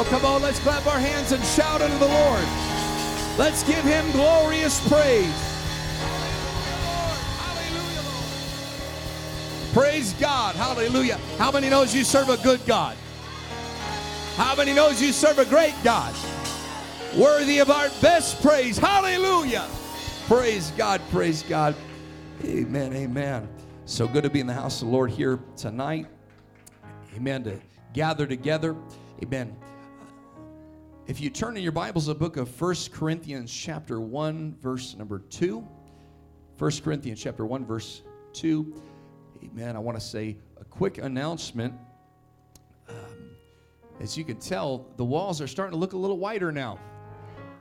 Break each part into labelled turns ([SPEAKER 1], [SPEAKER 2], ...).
[SPEAKER 1] Oh, come on, let's clap our hands and shout unto the Lord. Let's give him glorious praise. Praise God. Hallelujah. How many knows you serve a good God? How many knows you serve a great God? Worthy of our best praise. Hallelujah. Praise God. Praise God. Amen. Amen. So good to be in the house of the Lord here tonight. Amen. To gather together. Amen. If you turn in your Bibles, the book of First Corinthians, chapter 1, verse number 2. 1 Corinthians, chapter 1, verse 2. Amen. I want to say a quick announcement. Um, as you can tell, the walls are starting to look a little whiter now.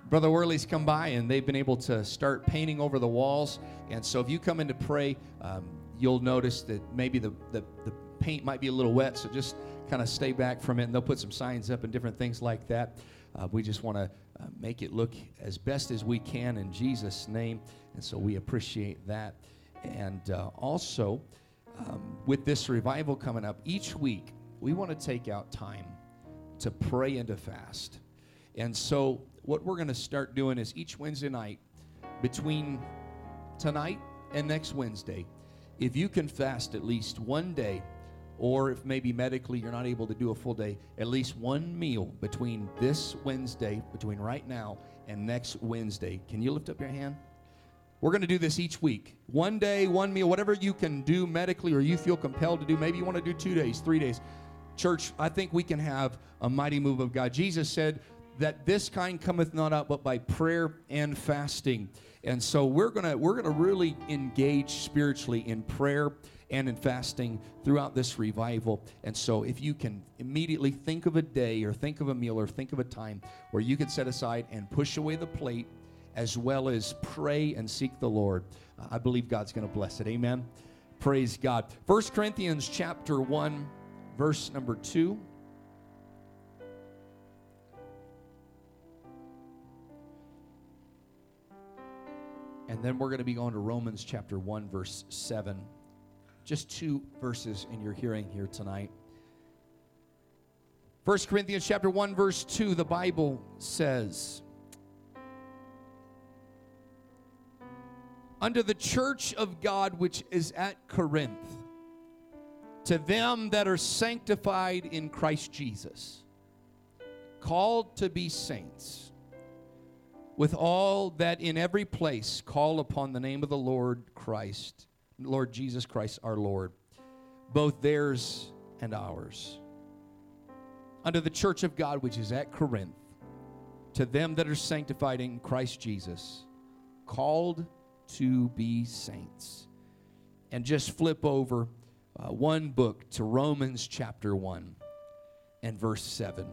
[SPEAKER 1] Brother Worley's come by and they've been able to start painting over the walls. And so if you come in to pray, um, you'll notice that maybe the, the, the paint might be a little wet. So just kind of stay back from it. And they'll put some signs up and different things like that. Uh, we just want to uh, make it look as best as we can in Jesus' name. And so we appreciate that. And uh, also, um, with this revival coming up, each week we want to take out time to pray and to fast. And so, what we're going to start doing is each Wednesday night, between tonight and next Wednesday, if you can fast at least one day or if maybe medically you're not able to do a full day, at least one meal between this Wednesday, between right now and next Wednesday. Can you lift up your hand? We're going to do this each week. One day, one meal, whatever you can do medically or you feel compelled to do. Maybe you want to do two days, three days. Church, I think we can have a mighty move of God. Jesus said that this kind cometh not out but by prayer and fasting. And so we're going to we're going to really engage spiritually in prayer and in fasting throughout this revival. And so, if you can immediately think of a day or think of a meal or think of a time where you can set aside and push away the plate as well as pray and seek the Lord, I believe God's going to bless it. Amen. Praise God. First Corinthians chapter 1, verse number 2. And then we're going to be going to Romans chapter 1, verse 7. Just two verses in your hearing here tonight. 1 Corinthians chapter 1 verse 2 the Bible says Under the church of God which is at Corinth to them that are sanctified in Christ Jesus called to be saints with all that in every place call upon the name of the Lord Christ Lord Jesus Christ our Lord, both theirs and ours. Unto the church of God which is at Corinth, to them that are sanctified in Christ Jesus, called to be saints. And just flip over uh, one book to Romans chapter 1 and verse 7.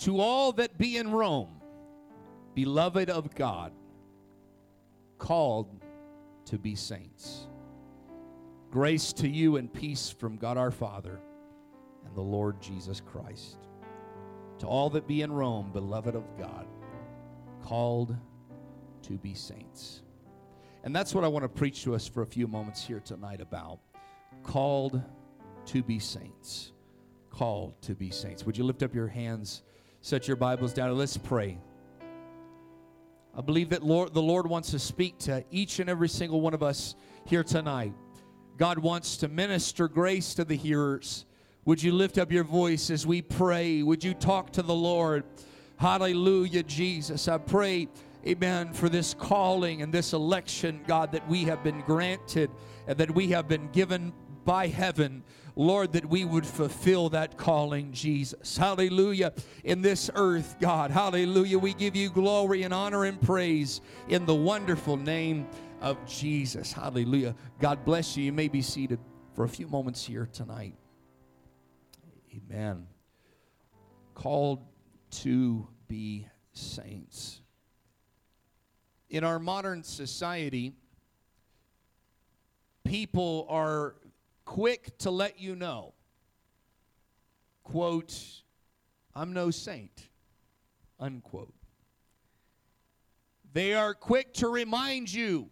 [SPEAKER 1] To all that be in Rome, beloved of God, called to be saints. Grace to you and peace from God our Father and the Lord Jesus Christ. To all that be in Rome, beloved of God, called to be saints. And that's what I want to preach to us for a few moments here tonight about. Called to be saints. Called to be saints. Would you lift up your hands, set your Bibles down, and let's pray. I believe that Lord, the Lord wants to speak to each and every single one of us here tonight. God wants to minister grace to the hearers. Would you lift up your voice as we pray? Would you talk to the Lord? Hallelujah, Jesus. I pray, amen, for this calling and this election, God, that we have been granted and that we have been given by heaven. Lord, that we would fulfill that calling, Jesus. Hallelujah. In this earth, God. Hallelujah. We give you glory and honor and praise in the wonderful name of Jesus. Hallelujah. God bless you. You may be seated for a few moments here tonight. Amen. Called to be saints. In our modern society, people are quick to let you know, quote, I'm no saint, unquote. They are quick to remind you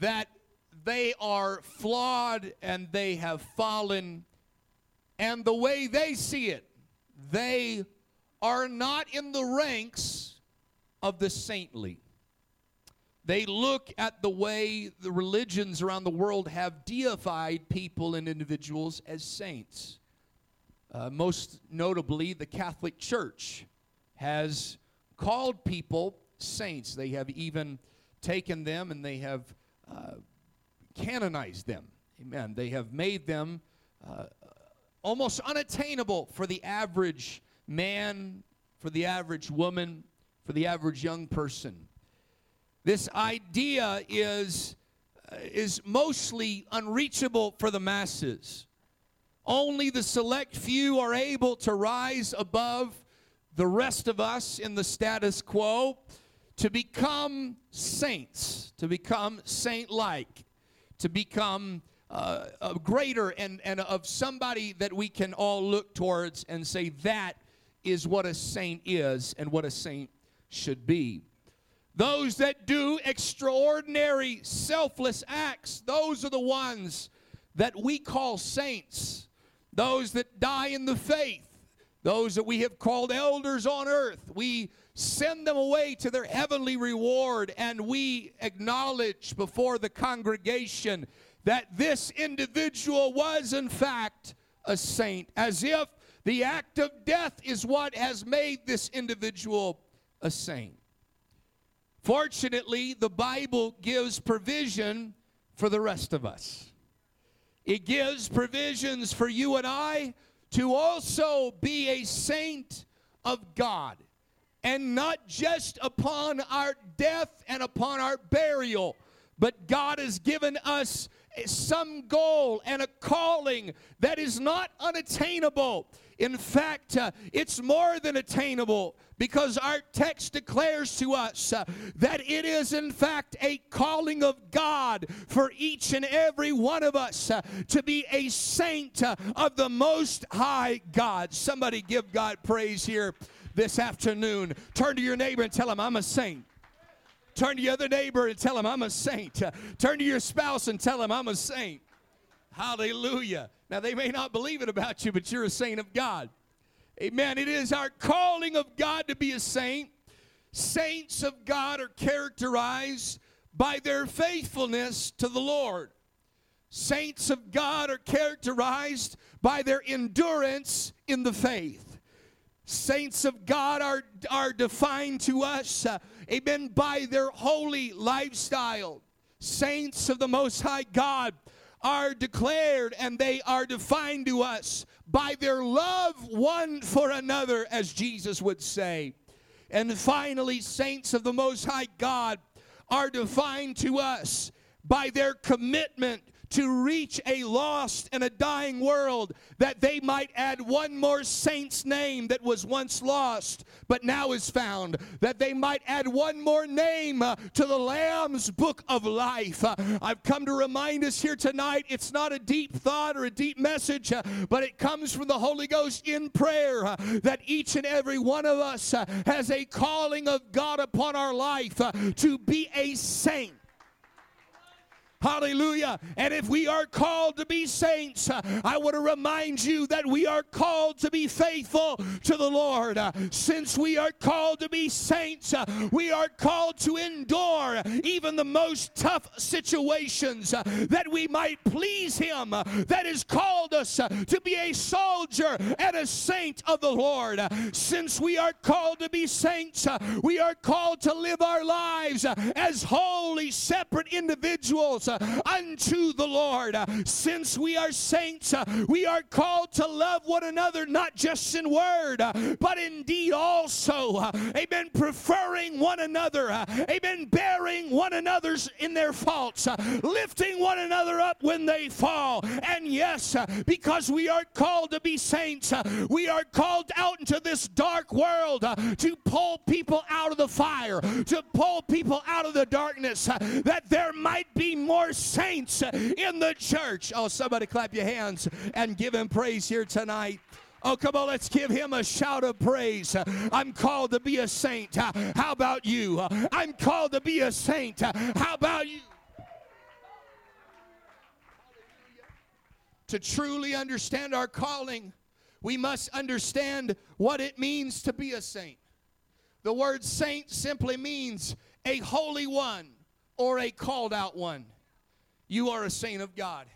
[SPEAKER 1] that they are flawed and they have fallen And the way they see it, they are not in the ranks of the saintly. They look at the way the religions around the world have deified people and individuals as saints. Uh, most notably, the Catholic Church has called people saints. They have even taken them and they have uh, canonized them. Amen. They have made them uh, almost unattainable for the average man, for the average woman, for the average young person. This idea is, uh, is mostly unreachable for the masses. Only the select few are able to rise above the rest of us in the status quo to become saints, to become saint like, to become uh, greater and, and of somebody that we can all look towards and say that is what a saint is and what a saint should be. Those that do extraordinary, selfless acts, those are the ones that we call saints. Those that die in the faith, those that we have called elders on earth, we send them away to their heavenly reward and we acknowledge before the congregation that this individual was, in fact, a saint, as if the act of death is what has made this individual a saint. Fortunately, the Bible gives provision for the rest of us. It gives provisions for you and I to also be a saint of God. And not just upon our death and upon our burial, but God has given us some goal and a calling that is not unattainable. In fact, uh, it's more than attainable because our text declares to us uh, that it is, in fact, a calling of God for each and every one of us uh, to be a saint uh, of the Most High God. Somebody give God praise here this afternoon. Turn to your neighbor and tell him, I'm a saint. Turn to your other neighbor and tell him, I'm a saint. Turn to your spouse and tell him, I'm a saint. Hallelujah. Now, they may not believe it about you, but you're a saint of God. Amen. It is our calling of God to be a saint. Saints of God are characterized by their faithfulness to the Lord. Saints of God are characterized by their endurance in the faith. Saints of God are, are defined to us, uh, amen, by their holy lifestyle. Saints of the Most High God are declared and they are defined to us by their love one for another, as Jesus would say. And finally, saints of the Most High God are defined to us by their commitment to reach a lost and a dying world that they might add one more saint's name that was once lost but now is found, that they might add one more name uh, to the Lamb's book of life. Uh, I've come to remind us here tonight it's not a deep thought or a deep message, uh, but it comes from the Holy Ghost in prayer that each and every one of us has a calling of God upon our life to be a saint. Hallelujah. And if we are called to be saints, uh, I want to remind you that we are called to be faithful to the Lord. Uh, since we are called to be saints, uh, we are called to endure even the most tough situations uh, that we might please Him uh, that has called us uh, to be a soldier and a saint of the Lord. Since we are called to be saints, we are called to live our lives as holy, separate individuals Uh, unto the Lord. Uh, since we are saints, uh, we are called to love one another, not just in word, but indeed also. Amen. Preferring one another. Amen. Bearing one another's in their faults, lifting one another up when they fall. And yes, because we are called to be saints, we are called out into this dark world to pull people out of the fire, to pull people out of the darkness, that there might be more saints in the church. Oh, somebody clap your hands and give him praise here tonight. Oh, come on, let's give him a shout of praise. I'm called to be a saint. How about you? I'm called to be a saint. How about you? to truly understand our calling, we must understand what it means to be a saint. The word saint simply means a holy one or a called out one. You are a saint of God.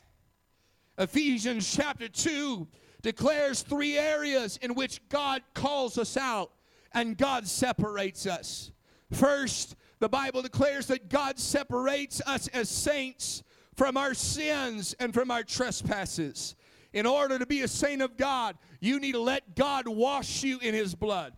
[SPEAKER 1] Ephesians chapter 2 declares three areas in which God calls us out and God separates us. First, the Bible declares that God separates us as saints from our sins and from our trespasses. In order to be a saint of God, you need to let God wash you in His blood.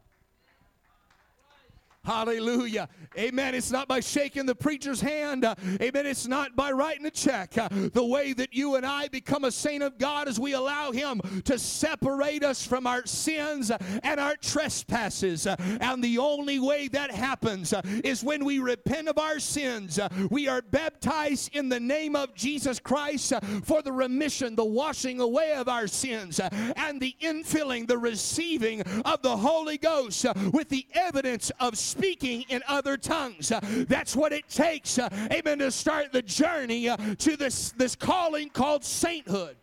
[SPEAKER 1] Hallelujah. Amen. It's not by shaking the preacher's hand. Uh, amen. It's not by writing a check. Uh, the way that you and I become a saint of God is we allow Him to separate us from our sins and our trespasses. Uh, and the only way that happens is when we repent of our sins. We are baptized in the name of Jesus Christ for the remission, the washing away of our sins, and the infilling, the receiving of the Holy Ghost with the evidence of speaking in other tongues. Uh, that's what it takes, uh, amen, to start the journey uh, to this, this calling called sainthood.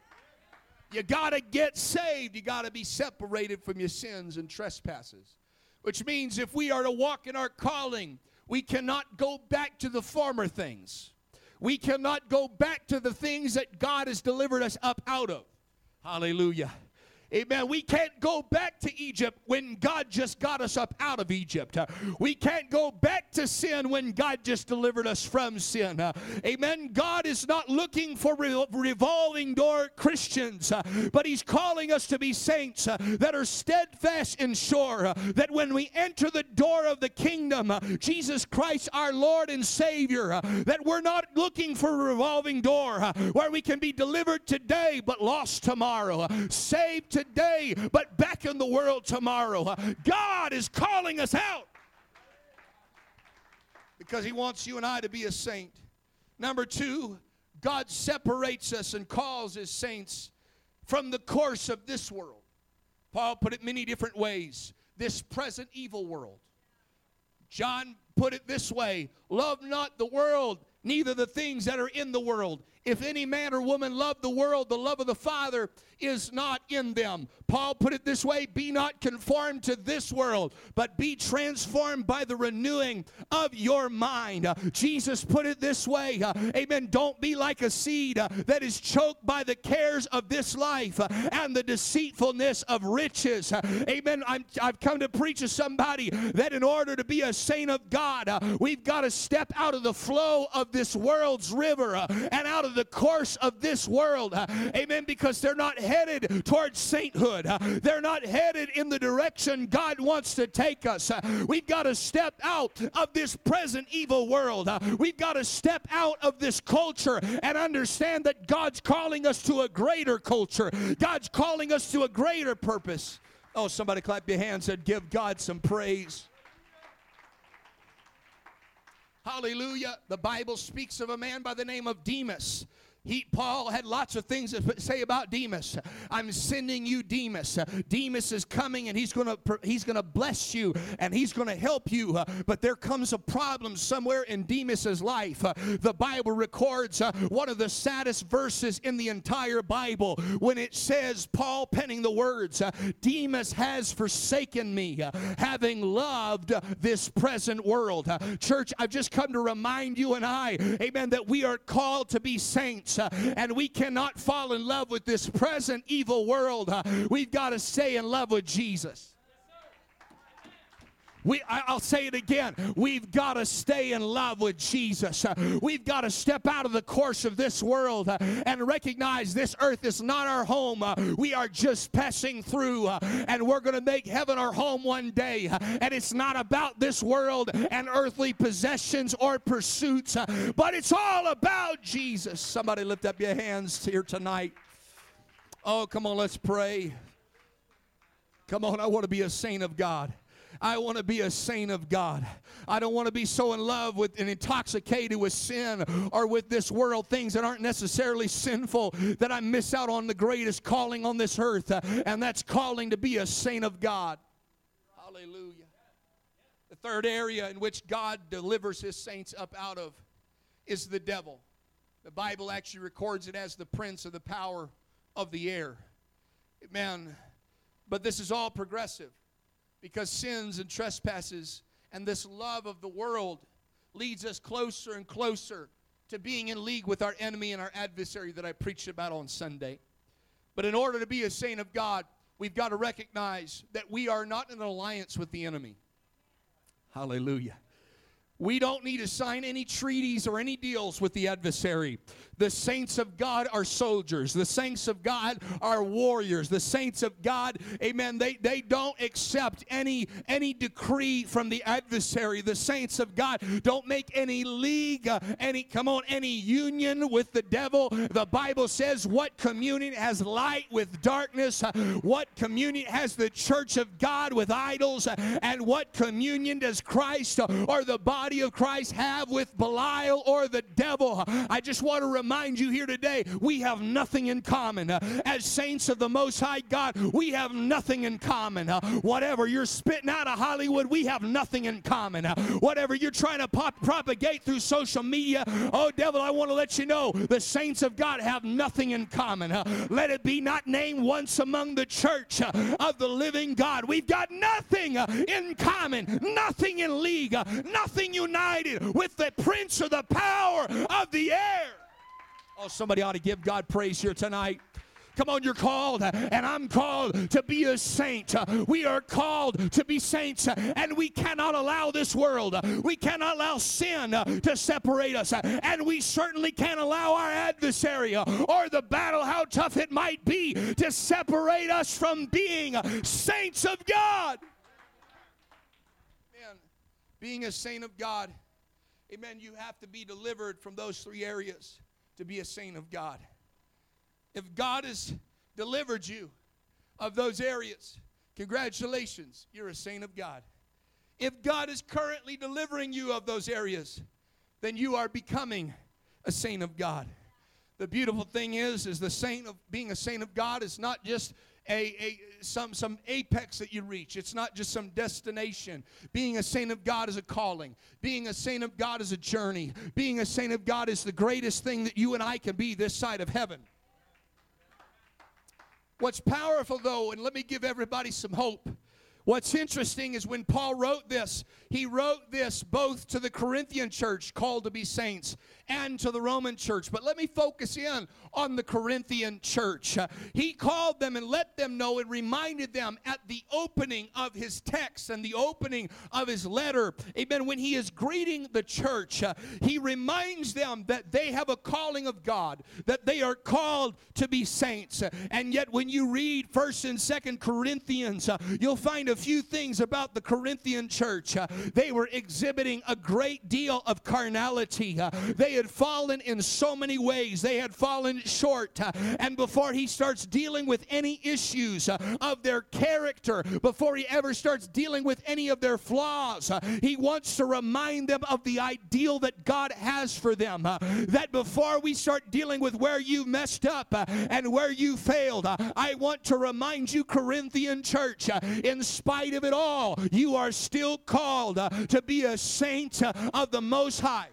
[SPEAKER 1] You got to get saved. You got to be separated from your sins and trespasses. Which means if we are to walk in our calling, we cannot go back to the former things. We cannot go back to the things that God has delivered us up out of. Hallelujah. Amen. We can't go back to Egypt when God just got us up out of Egypt. Uh, we can't go back to sin when God just delivered us from sin. Uh, amen. God is not looking for revolving door Christians, uh, but He's calling us to be saints that are steadfast and sure that when we enter the door of the kingdom, Jesus Christ, our Lord and Savior, that we're not looking for a revolving door where we can be delivered today but lost tomorrow, saved today, but back in the world tomorrow. Uh, God is calling us out because He wants you and I to be a saint. Number two, God separates us and calls His saints from the course of this world. Paul put it many different ways this present evil world. John put it this way love not the world, neither the things that are in the world. If any man or woman love the world, the love of the Father is not in them. Paul put it this way Be not conformed to this world, but be transformed by the renewing of your mind. Uh, Jesus put it this way uh, Amen. Don't be like a seed uh, that is choked by the cares of this life and the deceitfulness of riches. Amen. i have come to preach to somebody that in order to be a saint of God, we've got to step out of the flow of this world's river and out of the course of this world. amen. Because they're not headed towards sainthood. They're not headed in the direction God wants to take us. We've got to step out of this present evil world. We've got to step out of this culture and understand that God's calling us to a greater culture. God's calling us to a greater purpose. Oh, somebody clap your hands and give God some praise. Hallelujah. The Bible speaks of a man by the name of Demas he, Paul had lots of things to say about Demas. I'm sending you Demas. Demas is coming and he's going to he's going to bless you and he's going to help you. But there comes a problem somewhere in Demas's life. The Bible records uh, one of the saddest verses in the entire Bible when it says Paul penning the words, uh, Demas has forsaken me, uh, having loved this present world. Church, I've just come to remind you and I, amen, that we are called to be saints uh, and we cannot fall in love with this present evil world. Uh, we've got to stay in love with Jesus. We, I'll say it again. We've got to stay in love with Jesus. Uh, we've got to step out of the course of this world uh, and recognize this earth is not our home. Uh, we are just passing through, and we're going to make heaven our home one day. And it's not about this world and earthly possessions or pursuits, but it's all about Jesus. Somebody lift up your hands here tonight. Oh, come on, let's pray. Come on, I want to be a saint of God. I want to be a saint of God. I don't want to be so in love with and intoxicated with sin or with this world, things that aren't necessarily sinful, that I miss out on the greatest calling on this earth, uh, and that's calling to be a saint of God. Hallelujah. The third area in which God delivers his saints up out of is the devil. The Bible actually records it as the prince of the power of the air. Man, But this is all progressive because sins and trespasses and this love of the world leads us closer and closer to being in league with our enemy and our adversary that I preached about on Sunday. But in order to be a saint of God, we've got to recognize that we are not in an alliance with the enemy. Hallelujah. We don't need to sign any treaties or any deals with the adversary. The saints of God are soldiers. The saints of God are warriors. The saints of God, amen, they, they don't accept any, any decree from the adversary. The saints of God don't make any league, uh, any, come on, any union with the devil. The Bible says what communion has light with darkness, uh, what communion has the church of God with idols, uh, and what communion does Christ or the body of Christ have with Belial or the devil. I just want to remind you here today we have nothing in common. As saints of the Most High God, we have nothing in common. Whatever you're spitting out of Hollywood, we have nothing in common. Whatever you're trying to pop, propagate through social media, oh, devil, I want to let you know the saints of God have nothing in common. Let it be not named once among the church of the living God. We've got nothing in common, nothing in league, nothing united with the prince of the power of the air. Oh, somebody ought to give God praise here tonight. Come on, you're called, and I'm called to be a saint. We are called to be saints, and we cannot allow this world, we cannot allow sin to separate us, and we certainly can't allow our adversary or the battle, how tough it might be, to separate us from being saints of God. Being a saint of God, amen, you have to be delivered from those three areas to be a saint of God. If God has delivered you of those areas, congratulations, you're a saint of God. If God is currently delivering you of those areas, then you are becoming a saint of God. The beautiful thing is, is the saint of being a saint of God is not just a, a some some apex that you reach. It's not just some destination. Being a saint of God is a calling. Being a saint of God is a journey. Being a saint of God is the greatest thing that you and I can be this side of heaven. What's powerful though, and let me give everybody some hope. What's interesting is when Paul wrote this, he wrote this both to the Corinthian church called to be saints and to the Roman church. But let me focus in on the Corinthian church. Uh, he called them and let them know and reminded them at the opening of his text and the opening of his letter, amen, when he is greeting the church, uh, he reminds them that they have a calling of God, that they are called to be saints. And yet when you read 1st and 2nd Corinthians, uh, you'll find a few things about the Corinthian church. Uh, They were exhibiting a great deal of carnality. Uh, They had fallen in so many ways. They had fallen short. Uh, And before he starts dealing with any issues uh, of their character, before he ever starts dealing with any of their flaws, uh, he wants to remind them of the ideal that God has for them. uh, That before we start dealing with where you messed up and where you failed, I want to remind you, Corinthian church, in spite of it all, you are still called uh, to be a saint uh, of the Most High.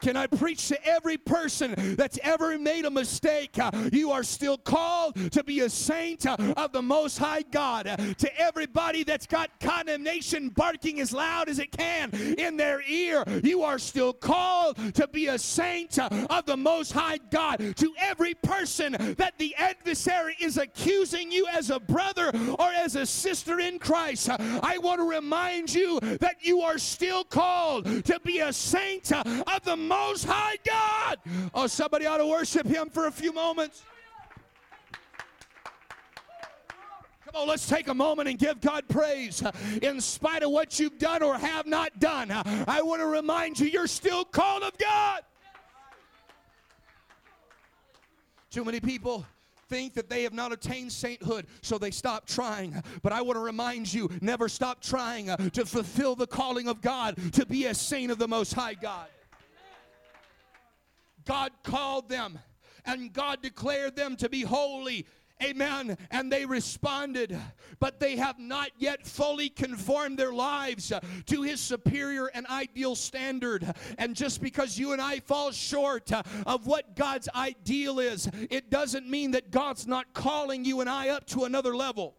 [SPEAKER 1] Can I preach to every person that's ever made a mistake? Uh, You are still called to be a saint uh, of the Most High God. Uh, To everybody that's got condemnation barking as loud as it can in their ear, you are still called to be a saint of the Most High God. To every person that the adversary is accusing you as a brother or as a sister in Christ, I want to remind you that you are still called to be a saint of the Most High God. Oh, somebody ought to worship Him for a few moments. Come on, let's take a moment and give God praise. In spite of what you've done or have not done, I want to remind you you're still called of God. Too many people think that they have not attained sainthood, so they stop trying. But I want to remind you never stop trying to fulfill the calling of God to be a saint of the Most High God. God called them and God declared them to be holy Amen. And they responded, but they have not yet fully conformed their lives to His superior and ideal standard. And just because you and I fall short of what God's ideal is, it doesn't mean that God's not calling you and I up to another level.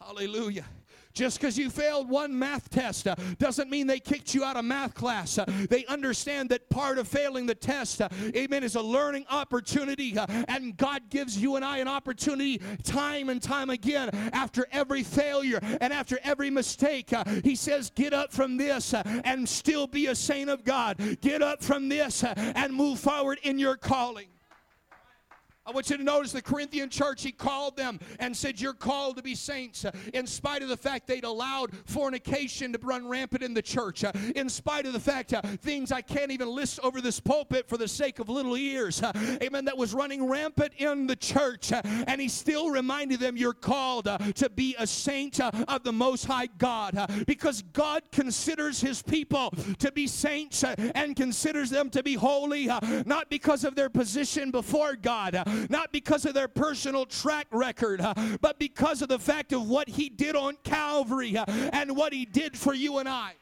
[SPEAKER 1] Hallelujah. Just because you failed one math test uh, doesn't mean they kicked you out of math class. Uh, they understand that part of failing the test, uh, amen, is a learning opportunity. Uh, and God gives you and I an opportunity time and time again after every failure and after every mistake. Uh, he says, Get up from this uh, and still be a saint of God. Get up from this and move forward in your calling. I want you to notice the Corinthian church, he called them and said, You're called to be saints. Uh, in spite of the fact they'd allowed fornication to run rampant in the church, uh, in spite of the fact uh, things I can't even list over this pulpit for the sake of little ears, uh, amen, that was running rampant in the church. And he still reminded them, You're called uh, to be a saint uh, of the Most High God because God considers his people to be saints and considers them to be holy, not because of their position before God not because of their personal track record, uh, but because of the fact of what He did on Calvary uh, and what He did for you and I.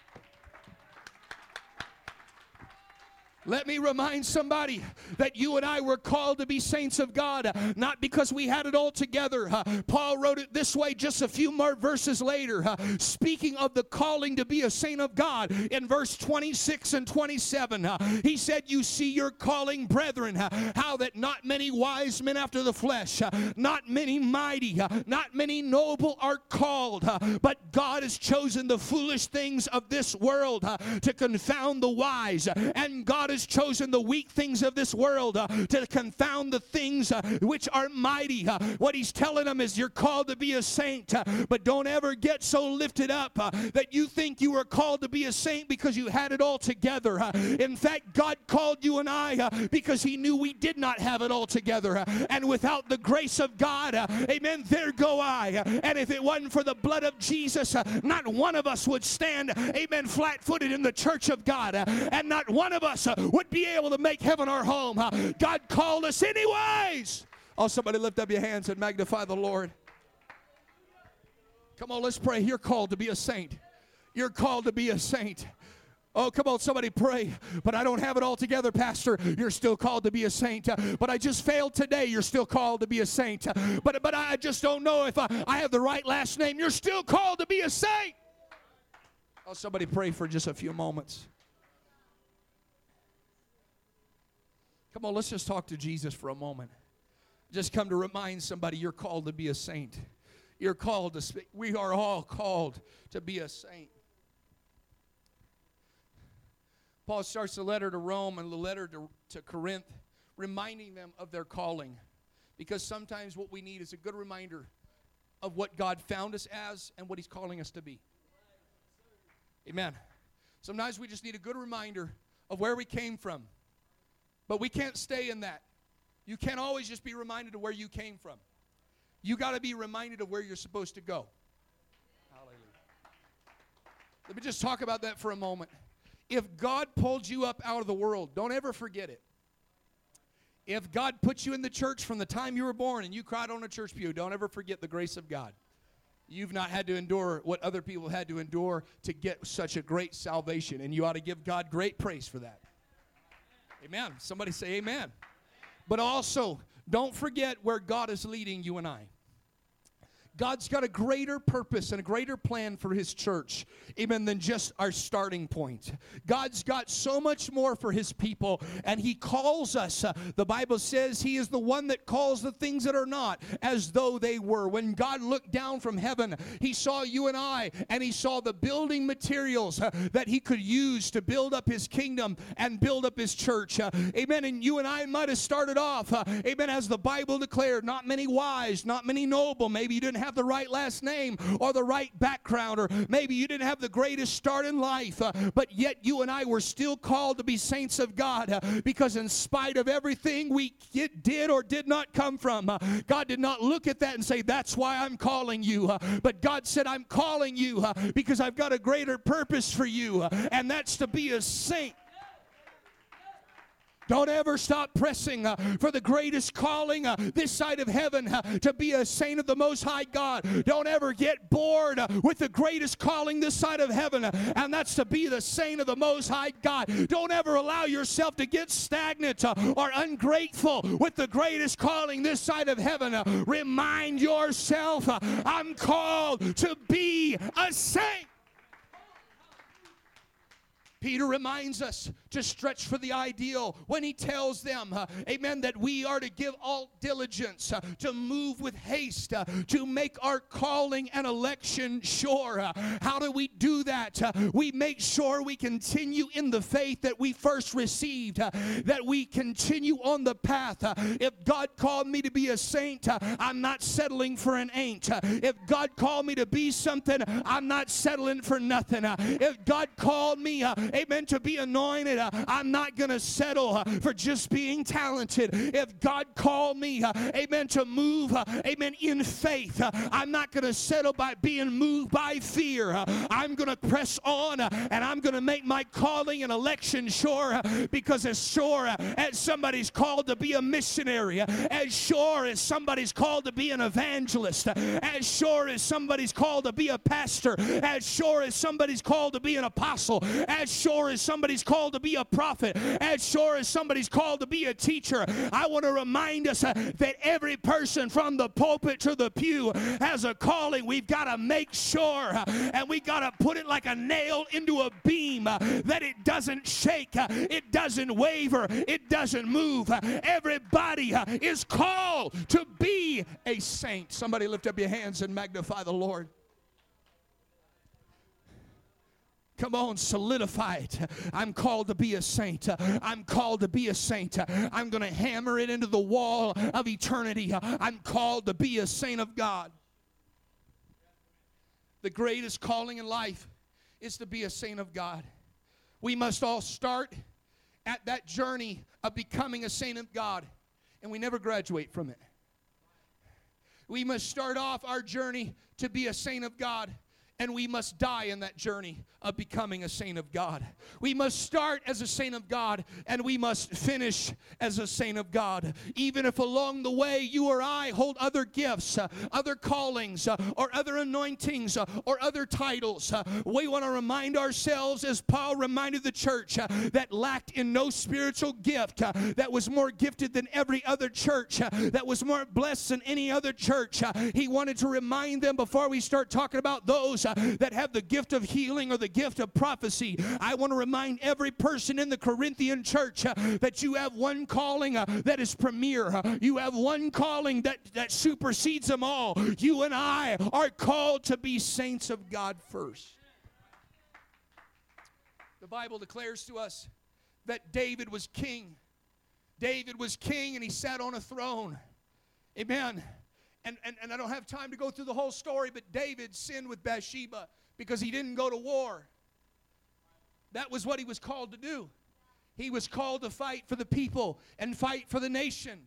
[SPEAKER 1] Let me remind somebody that you and I were called to be saints of God, not because we had it all together. Paul wrote it this way just a few more verses later, speaking of the calling to be a saint of God in verse 26 and 27. He said, You see your calling, brethren, how that not many wise men after the flesh, not many mighty, not many noble are called, but God has chosen the foolish things of this world to confound the wise, and God has chosen the weak things of this world uh, to confound the things uh, which are mighty. Uh, what he's telling them is you're called to be a saint, uh, but don't ever get so lifted up uh, that you think you were called to be a saint because you had it all together. In fact, God called you and I because he knew we did not have it all together. and without the grace of God, amen, there go I. and if it wasn't for the blood of Jesus, not one of us would stand, amen, flat footed in the church of God. and not one of us would be able to make heaven our home. God called us anyways. Oh, somebody lift up your hands and magnify the Lord. Come on, let's pray. You're called to be a saint. You're called to be a saint. Oh, come on, somebody pray. But I don't have it all together, Pastor. You're still called to be a saint. But I just failed today. You're still called to be a saint. But, but I just don't know if I, I have the right last name. You're still called to be a saint. Oh, somebody pray for just a few moments. Come on, let's just talk to Jesus for a moment. Just come to remind somebody you're called to be a saint. You're called to speak. We are all called to be a saint. Paul starts the letter to Rome and the letter to, to Corinth, reminding them of their calling. Because sometimes what we need is a good reminder of what God found us as and what He's calling us to be. Amen. Sometimes we just need a good reminder of where we came from but we can't stay in that. You can't always just be reminded of where you came from. You got to be reminded of where you're supposed to go. Hallelujah. Let me just talk about that for a moment. If God pulled you up out of the world, don't ever forget it. If God put you in the church from the time you were born and you cried on a church pew, don't ever forget the grace of God. You've not had to endure what other people had to endure to get such a great salvation, and you ought to give God great praise for that. Amen. Somebody say amen. But also, don't forget where God is leading you and I. God's got a greater purpose and a greater plan for His church, even than just our starting point. God's got so much more for His people, and He calls us. Uh, the Bible says He is the one that calls the things that are not as though they were. When God looked down from heaven, He saw you and I, and He saw the building materials uh, that He could use to build up His kingdom and build up His church. Uh, amen. And you and I might have started off, amen, as the Bible declared, not many wise, not many noble. Maybe you didn't have have the right last name or the right background, or maybe you didn't have the greatest start in life, uh, but yet you and I were still called to be saints of God uh, because, in spite of everything we did or did not come from, uh, God did not look at that and say, That's why I'm calling you. Uh, but God said, I'm calling you uh, because I've got a greater purpose for you, uh, and that's to be a saint. Don't ever stop pressing uh, for the greatest calling uh, this side of heaven uh, to be a saint of the Most High God. Don't ever get bored uh, with the greatest calling this side of heaven, uh, and that's to be the saint of the Most High God. Don't ever allow yourself to get stagnant uh, or ungrateful with the greatest calling this side of heaven. Remind yourself, I'm called to be a saint. Peter reminds us to stretch for the ideal when he tells them, uh, amen, that we are to give all diligence, uh, to move with haste, uh, to make our calling and election sure. Uh, how do we do that? Uh, we make sure we continue in the faith that we first received, uh, that we continue on the path. if God called me to be a saint, I'm not settling for an ain't. if God called me to be something, I'm not settling for nothing. if God called me, amen, to be anointed. Uh, I'm not going to settle uh, for just being talented. If God called me, uh, amen, to move, uh, amen, in faith, uh, I'm not going to settle by being moved by fear. Uh, I'm going to press on and I'm going to make my calling and election sure because as sure as somebody's called to be a missionary, as sure as somebody's called to be an evangelist, as sure as somebody's called to be a pastor, as sure as somebody's called to be an apostle, as sure as somebody's called to be a prophet, as sure as somebody's called to be a teacher, I want to remind us uh, that every person from the pulpit to the pew has a calling. We've got to make sure uh, and we got to put it like a nail into a beam uh, that it doesn't shake, it doesn't waver, it doesn't move. Everybody is called to be a saint. Somebody lift up your hands and magnify the Lord. Come on, solidify it. I'm called to be a saint. I'm called to be a saint. I'm going to hammer it into the wall of eternity. I'm called to be a saint of God. The greatest calling in life is to be a saint of God. We must all start at that journey of becoming a saint of God, and we never graduate from it. We must start off our journey to be a saint of God and we must die in that journey of becoming a saint of God. We must start as a saint of God and we must finish as a saint of God. Even if along the way you or I hold other gifts, uh, other callings, uh, or other anointings, uh, or other titles, we want to remind ourselves, as Paul reminded the church, that lacked in no spiritual gift, that was more gifted than every other church, that was more blessed than any other church. he wanted to remind them before we start talking about those that have the gift of healing or the gift of prophecy. I want to remind every person in the Corinthian church uh, that you have one calling uh, that is premier. you have one calling that, that supersedes them all. You and I are called to be saints of God first. The Bible declares to us that David was king. David was king and he sat on a throne. Amen and, and, and I don't have time to go through the whole story, but David sinned with Bathsheba because he didn't go to war. That was what he was called to do. He was called to fight for the people and fight for the nation.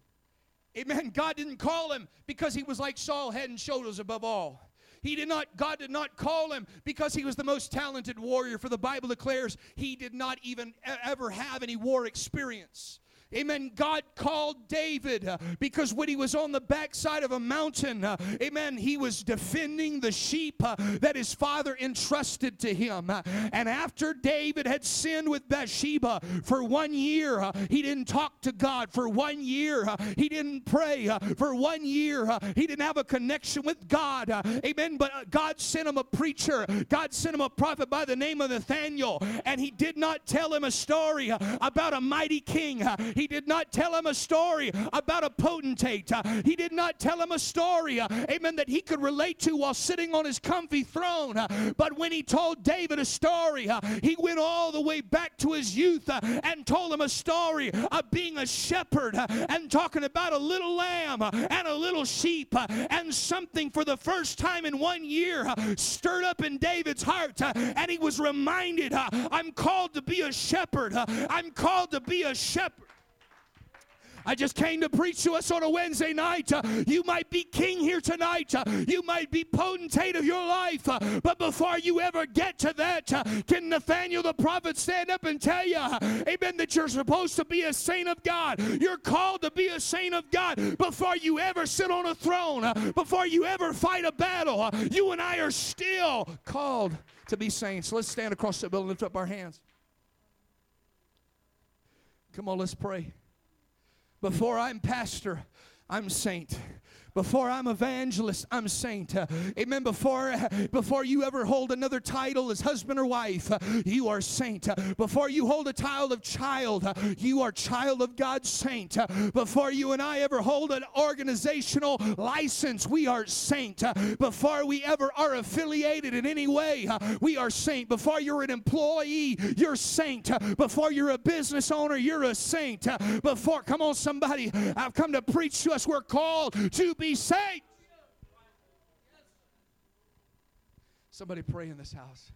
[SPEAKER 1] Amen. God didn't call him because he was like Saul, head and shoulders above all. He did not, God did not call him because he was the most talented warrior, for the Bible declares he did not even ever have any war experience. Amen. God called David uh, because when he was on the backside of a mountain, uh, amen, he was defending the sheep uh, that his father entrusted to him. Uh, and after David had sinned with Bathsheba for one year, uh, he didn't talk to God. For one year, uh, he didn't pray. for one year, he didn't have a connection with God. amen. But God sent him a preacher, God sent him a prophet by the name of Nathaniel, and he did not tell him a story about a mighty king. He did not tell him a story about a potentate. Uh, he did not tell him a story, uh, amen, that he could relate to while sitting on his comfy throne. Uh, but when he told David a story, uh, he went all the way back to his youth uh, and told him a story of being a shepherd uh, and talking about a little lamb and a little sheep and something for the first time in one year stirred up in David's heart and he was reminded I'm called to be a shepherd. I'm called to be a shepherd. I just came to preach to us on a Wednesday night. Uh, you might be king here tonight. Uh, you might be potentate of your life. Uh, but before you ever get to that, can Nathaniel the prophet stand up and tell you, amen, that you're supposed to be a saint of God? You're called to be a saint of God before you ever sit on a throne, before you ever fight a battle. You and I are still called to be saints. Let's stand across the building, lift up our hands. Come on, let's pray. Before I'm pastor, I'm saint. Before I'm evangelist, I'm saint. Amen. Before before you ever hold another title as husband or wife, you are saint. Before you hold a title of child, you are child of God's saint. Before you and I ever hold an organizational license, we are saint. before we ever are affiliated in any way, we are saint. Before you're an employee, you're saint. before you're a business owner, you're a saint. before, come on, somebody, I've come to preach to us. We're called to be saved. Somebody pray in this house.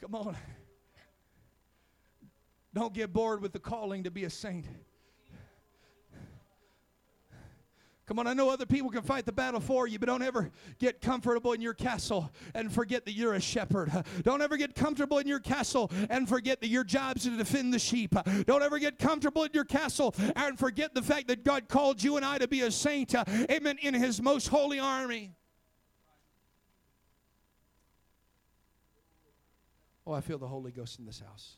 [SPEAKER 1] Come on. Don't get bored with the calling to be a saint. Come on, I know other people can fight the battle for you, but don't ever get comfortable in your castle and forget that you're a shepherd. Don't ever get comfortable in your castle and forget that your job's to defend the sheep. Don't ever get comfortable in your castle and forget the fact that God called you and I to be a saint, amen, in his most holy army. Oh, I feel the Holy Ghost in this house.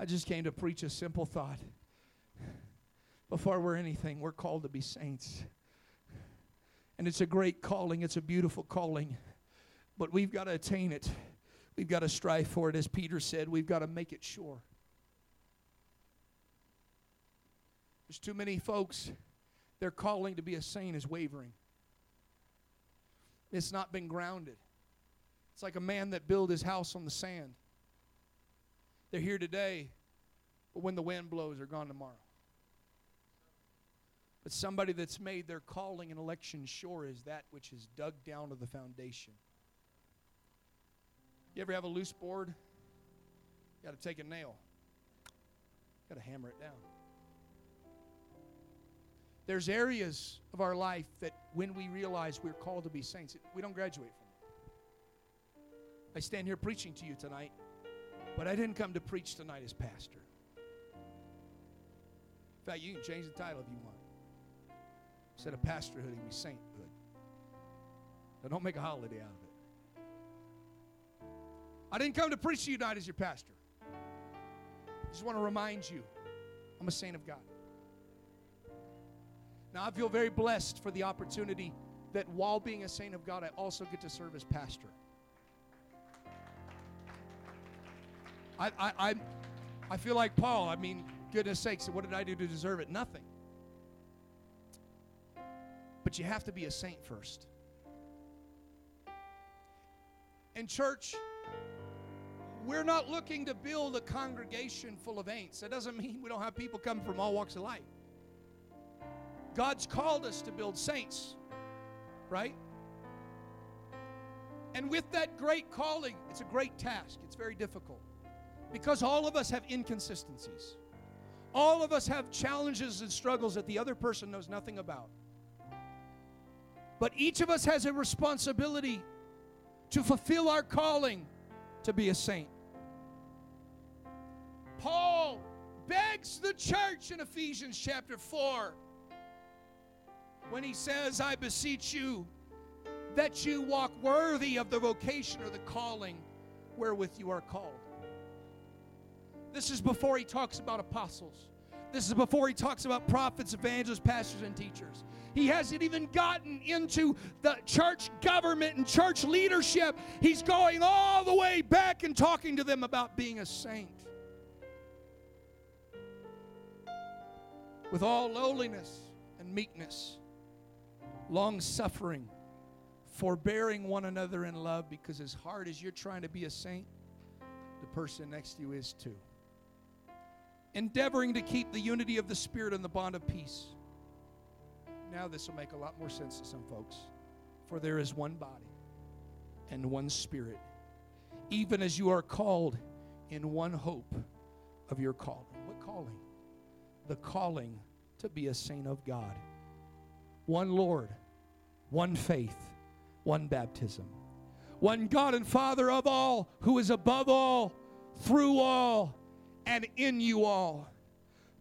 [SPEAKER 1] I just came to preach a simple thought. Before we're anything, we're called to be saints. And it's a great calling, it's a beautiful calling. But we've got to attain it. We've got to strive for it. As Peter said, we've got to make it sure. There's too many folks, their calling to be a saint is wavering. It's not been grounded. It's like a man that built his house on the sand. They're here today, but when the wind blows, they're gone tomorrow. But somebody that's made their calling and election sure is that which is dug down to the foundation. You ever have a loose board? You got to take a nail. Got to hammer it down. There's areas of our life that when we realize we're called to be saints, we don't graduate from. I stand here preaching to you tonight, but I didn't come to preach tonight as pastor. In fact, you can change the title if you want. Instead of pastorhood, he be sainthood. Now, don't make a holiday out of it. I didn't come to preach to you tonight as your pastor. I just want to remind you I'm a saint of God. Now, I feel very blessed for the opportunity that while being a saint of God, I also get to serve as pastor. I, I, I, I feel like Paul. I mean, goodness sakes, what did I do to deserve it? Nothing. But you have to be a saint first. And, church, we're not looking to build a congregation full of ain'ts. That doesn't mean we don't have people come from all walks of life. God's called us to build saints, right? And with that great calling, it's a great task. It's very difficult because all of us have inconsistencies. All of us have challenges and struggles that the other person knows nothing about. But each of us has a responsibility to fulfill our calling to be a saint. Paul begs the church in Ephesians chapter 4 when he says, I beseech you that you walk worthy of the vocation or the calling wherewith you are called. This is before he talks about apostles. This is before he talks about prophets, evangelists, pastors, and teachers. He hasn't even gotten into the church government and church leadership. He's going all the way back and talking to them about being a saint. With all lowliness and meekness, long suffering, forbearing one another in love, because as hard as you're trying to be a saint, the person next to you is too. Endeavoring to keep the unity of the Spirit and the bond of peace. Now, this will make a lot more sense to some folks. For there is one body and one spirit, even as you are called in one hope of your calling. What calling? The calling to be a saint of God. One Lord, one faith, one baptism. One God and Father of all, who is above all, through all, and in you all.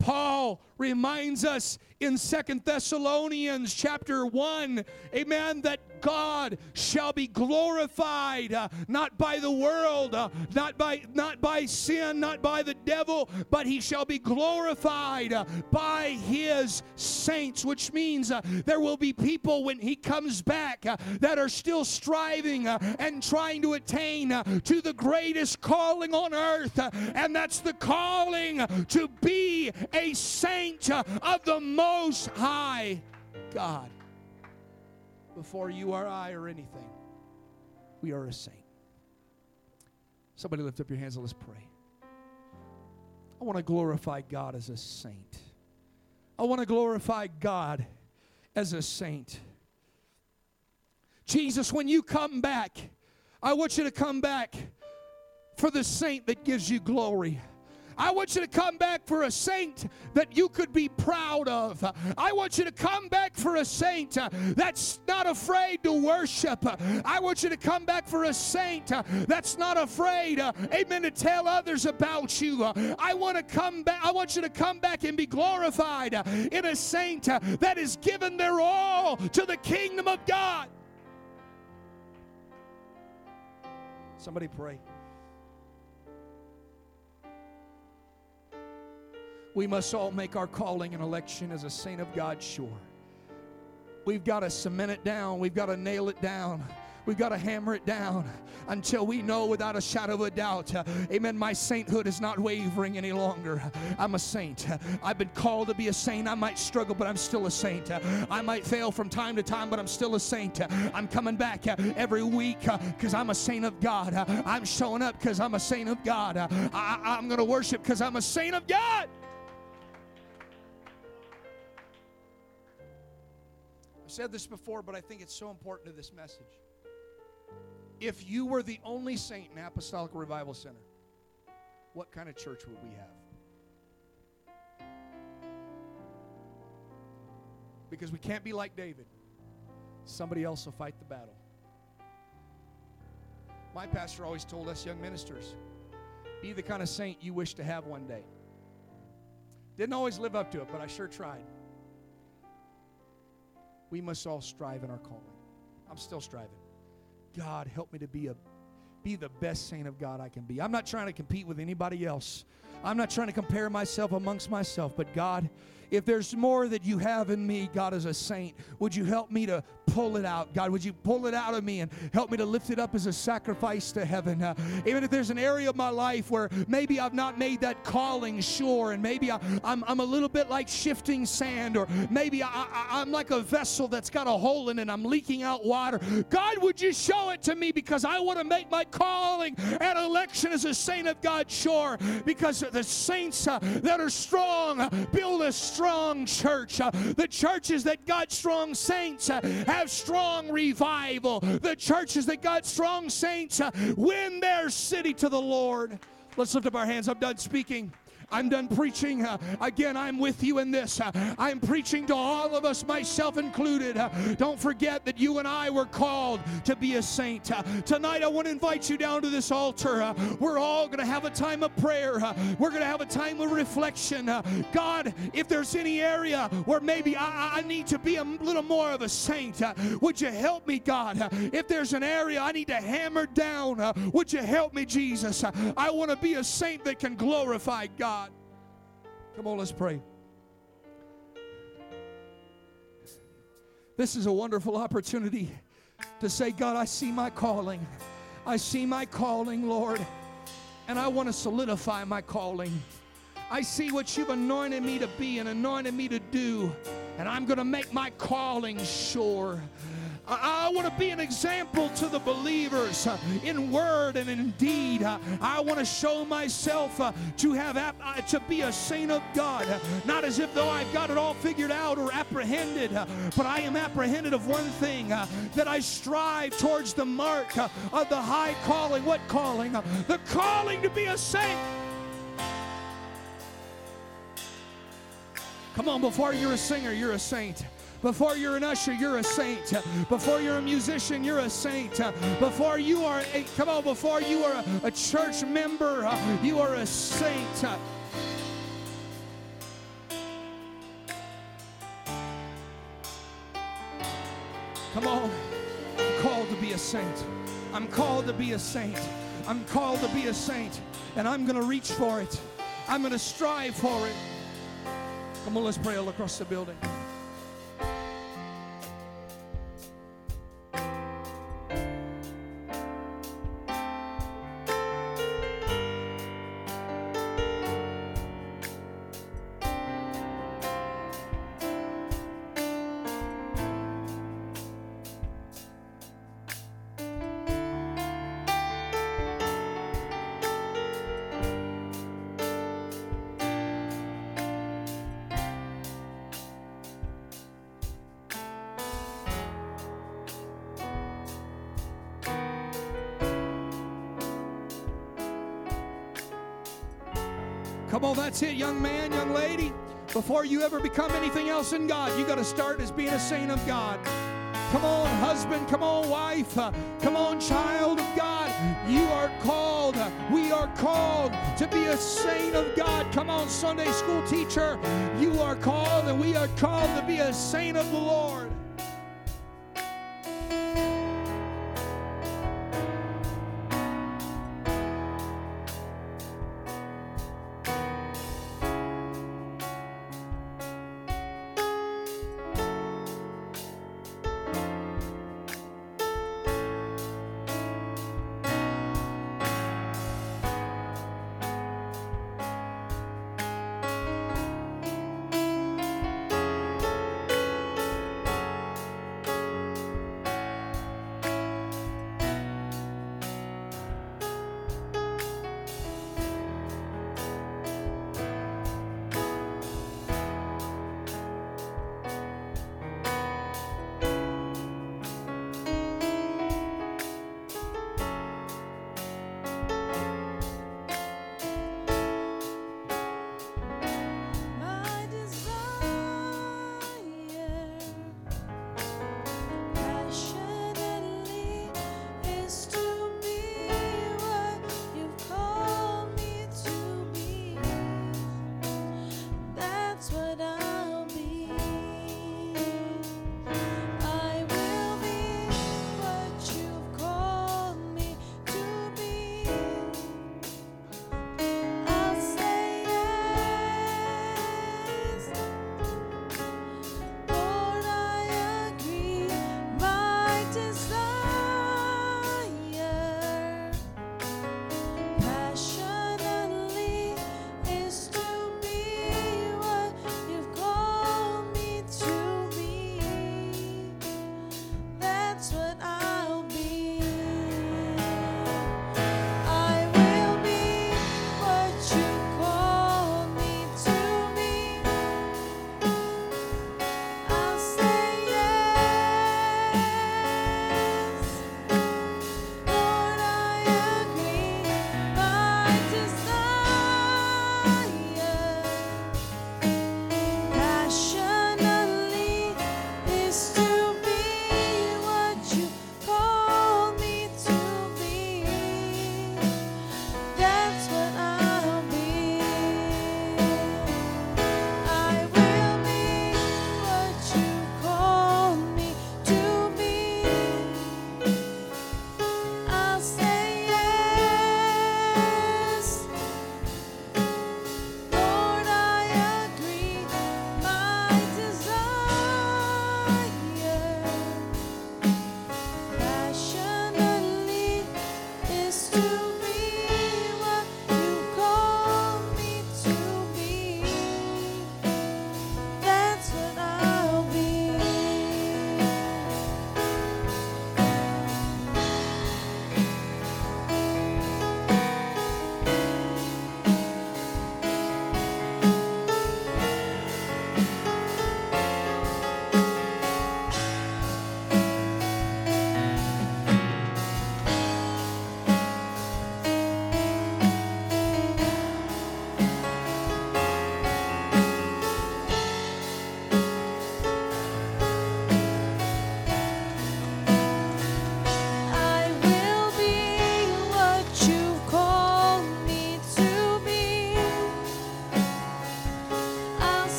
[SPEAKER 1] Paul reminds us in Second Thessalonians chapter 1, amen, that God shall be glorified uh, not by the world, uh, not by not by sin, not by the devil, but he shall be glorified uh, by his saints, which means uh, there will be people when he comes back uh, that are still striving uh, and trying to attain to the greatest calling on earth, and that's the calling to be a saint of the most high God before you or I or anything. We are a saint. Somebody lift up your hands and let's pray. I want to glorify God as a saint. I want to glorify God as a saint. Jesus, when you come back, I want you to come back for the saint that gives you glory. I want you to come back for a saint that you could be proud of. I want you to come back for a saint uh, that's not afraid to worship. I want you to come back for a saint uh, that's not afraid, uh, amen, to tell others about you. I want to come back. I want you to come back and be glorified in a saint that has given their all to the kingdom of God. Somebody pray. We must all make our calling and election as a saint of God sure. We've got to cement it down, we've got to nail it down. We've got to hammer it down until we know without a shadow of a doubt, uh, amen, my sainthood is not wavering any longer. I'm a saint. I've been called to be a saint. I might struggle, but I'm still a saint. I might fail from time to time, but I'm still a saint. I'm coming back every week because I'm a saint of God. I'm showing up because I'm a saint of God. I, I'm going to worship because I'm a saint of God. I've said this before, but I think it's so important to this message. If you were the only saint in Apostolic Revival Center, what kind of church would we have? Because we can't be like David. Somebody else will fight the battle. My pastor always told us young ministers be the kind of saint you wish to have one day. Didn't always live up to it, but I sure tried we must all strive in our calling. I'm still striving. God, help me to be a be the best saint of God I can be. I'm not trying to compete with anybody else. I'm not trying to compare myself amongst myself, but God, if there's more that you have in me, God, as a saint, would you help me to pull it out? God, would you pull it out of me and help me to lift it up as a sacrifice to heaven? Uh, even if there's an area of my life where maybe I've not made that calling sure, and maybe I, am I'm, I'm a little bit like shifting sand, or maybe I, I'm like a vessel that's got a hole in it, and I'm leaking out water. God, would you show it to me because I want to make my calling and election as a saint of God sure? Because the saints uh, that are strong build a strong church. Uh, the churches that got strong saints uh, have strong revival. The churches that got strong saints uh, win their city to the Lord. Let's lift up our hands. I'm done speaking. I'm done preaching. Uh, again, I'm with you in this. Uh, I'm preaching to all of us, myself included. Uh, don't forget that you and I were called to be a saint. Uh, tonight, I want to invite you down to this altar. Uh, we're all going to have a time of prayer. Uh, we're going to have a time of reflection. God, if there's any area where maybe I, I, need to be a little more of a saint, would you help me, God? if there's an area I need to hammer down, would you help me, Jesus? I want to be a saint that can glorify God. Come on, let's pray. This is a wonderful opportunity to say, God, I see my calling. I see my calling, Lord, and I want to solidify my calling. I see what you've anointed me to be and anointed me to do, and I'm going to make my calling sure. I, want to be an example to the believers uh, in word and in deed. Uh, I want to show myself uh, to have to be a saint of God, not as if though I've got it all figured out or apprehended, but I am apprehended of one thing that I strive towards the mark of the high calling. What calling? The calling to be a saint. Come on, before you're a singer, you're a saint. Before you're an usher, you're a saint. Before you're a musician, you're a saint. Before you are a, come on, before you are a, a church member, you are a saint. Come on. I'm called to be a saint. I'm called to be a saint. I'm called to be a saint. And I'm going to reach for it. I'm going to strive for it. Come on, let's pray all across the building. Young man, young lady. Before you ever become anything else in God, you got to start as being a saint of God. Come on, husband. Come on, wife. Uh, come on, child of God. You are called. uh, We are called to be a saint of God. Come on, Sunday school teacher. You are called, and we are called to be a saint of the Lord.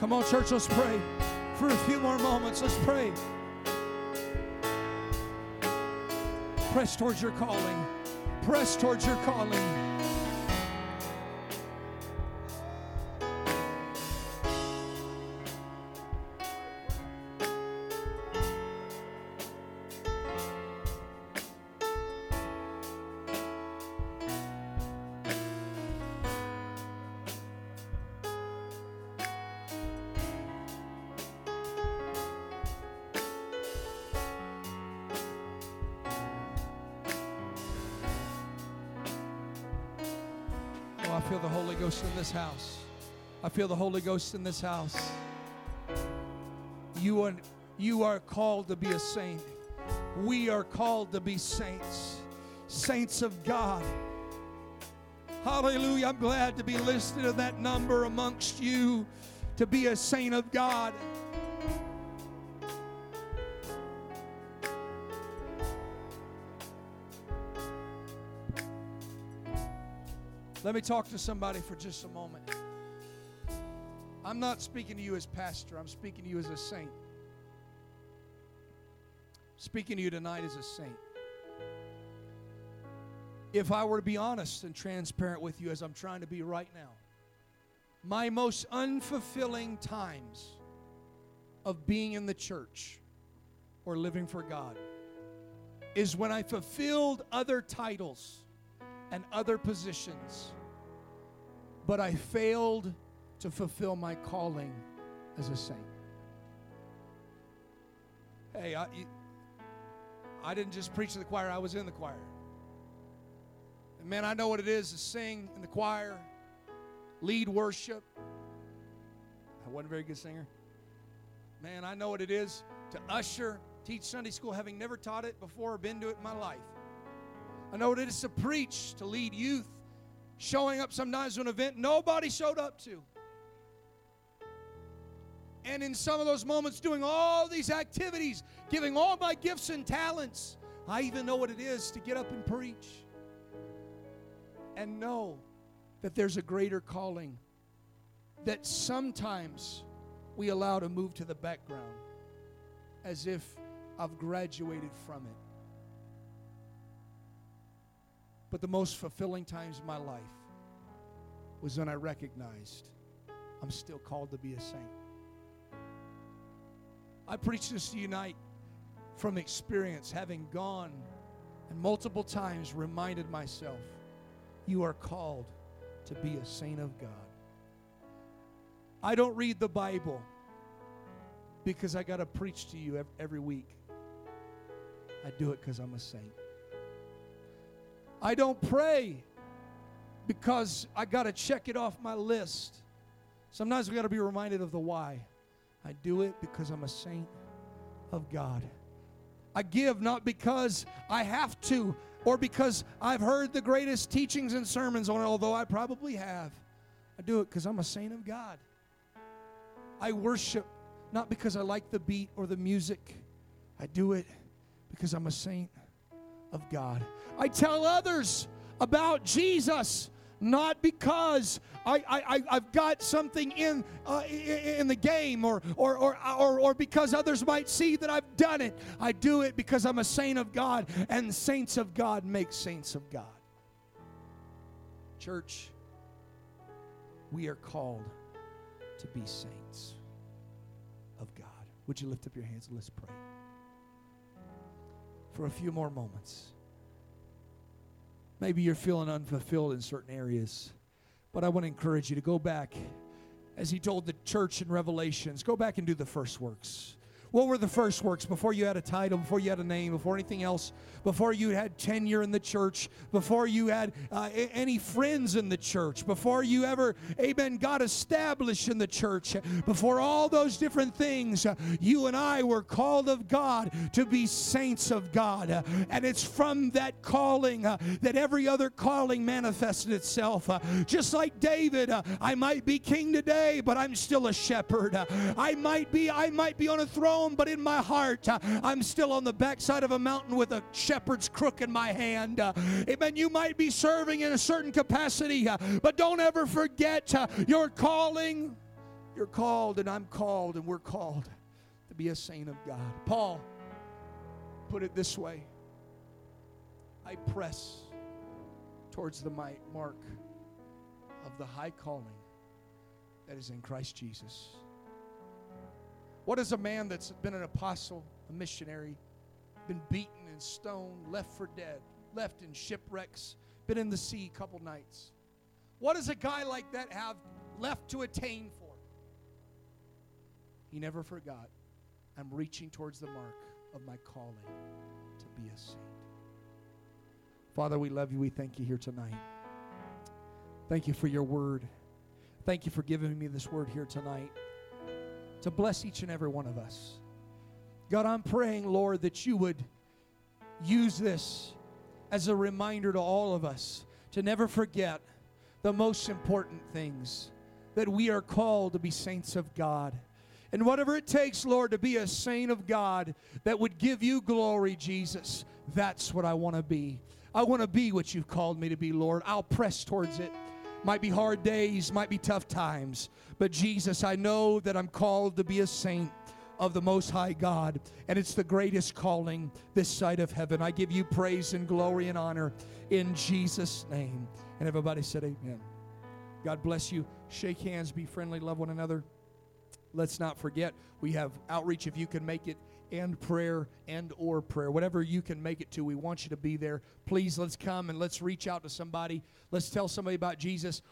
[SPEAKER 1] Come on, church, let's pray. For a few more moments, let's pray. Press towards your calling. Press towards your calling. Feel the Holy Ghost in this house. You are, you are called to be a saint. We are called to be saints, saints of God. Hallelujah. I'm glad to be listed in that number amongst you to be a saint of God. Let me talk to somebody for just a moment. I'm not speaking to you as pastor, I'm speaking to you as a saint. Speaking to you tonight as a saint. If I were to be honest and transparent with you as I'm trying to be right now, my most unfulfilling times of being in the church or living for God is when I fulfilled other titles and other positions, but I failed to fulfill my calling as a saint. Hey, I, I didn't just preach to the choir, I was in the choir. And man, I know what it is to sing in the choir, lead worship. I wasn't a very good singer. Man, I know what it is to usher, teach Sunday school, having never taught it before or been to it in my life. I know what it is to preach, to lead youth, showing up sometimes to an event nobody showed up to. And in some of those moments, doing all these activities, giving all my gifts and talents. I even know what it is to get up and preach and know that there's a greater calling that sometimes we allow to move to the background as if I've graduated from it. But the most fulfilling times of my life was when I recognized I'm still called to be a saint. I preach this to you tonight from experience, having gone and multiple times reminded myself you are called to be a saint of God. I don't read the Bible because I got to preach to you every week. I do it because I'm a saint. I don't pray because I got to check it off my list. Sometimes we got to be reminded of the why. I do it because I'm a saint of God. I give not because I have to or because I've heard the greatest teachings and sermons on it, although I probably have. I do it because I'm a saint of God. I worship not because I like the beat or the music. I do it because I'm a saint of God. I tell others about Jesus not because I, I, I've got something in, uh, in the game or, or, or, or, or because others might see that I've done it. I do it because I'm a saint of God, and saints of God make saints of God. Church, we are called to be saints of God. Would you lift up your hands and let's pray? For a few more moments. Maybe you're feeling unfulfilled in certain areas. But I want to encourage you to go back, as he told the church in Revelations, go back and do the first works. What were the first works before you had a title, before you had a name, before anything else, before you had tenure in the church, before you had uh, any friends in the church, before you ever, amen, got established in the church, before all those different things, uh, you and I were called of God to be saints of God. Uh, and it's from that calling uh, that every other calling manifested itself. Uh, just like David, uh, I might be king today, but I'm still a shepherd. I might be, I might be on a throne but in my heart, uh, I'm still on the backside of a mountain with a shepherd's crook in my hand. Uh, amen. You might be serving in a certain capacity, uh, but don't ever forget your calling You're called, and I'm called, and we're called to be a saint of God. Paul put it this way I press towards the mark of the high calling that is in Christ Jesus. What is a man that's been an apostle, a missionary, been beaten and stoned, left for dead, left in shipwrecks, been in the sea a couple nights? What does a guy like that have left to attain for? He never forgot. I'm reaching towards the mark of my calling to be a saint. Father, we love you. We thank you here tonight. Thank you for your word. Thank you for giving me this word here tonight to bless each and every one of us. God, I'm praying, Lord, that you would use this as a reminder to all of us to never forget the most important things that we are called to be saints of God. And whatever it takes, Lord, to be a saint of God that would give you glory, Jesus, that's what I want to be. I want to be what you've called me to be, Lord. I'll press towards it. Might be hard days, might be tough times. But Jesus, I know that I'm called to be a saint of the Most High God, and it's the greatest calling this side of heaven. I give you praise and glory and honor in Jesus' name. And everybody said, Amen. God bless you. Shake hands, be friendly, love one another. Let's not forget, we have outreach if you can make it and prayer and or prayer. Whatever you can make it to we want you to be there. Please let's come and let's reach out to somebody. Let's tell somebody about jesus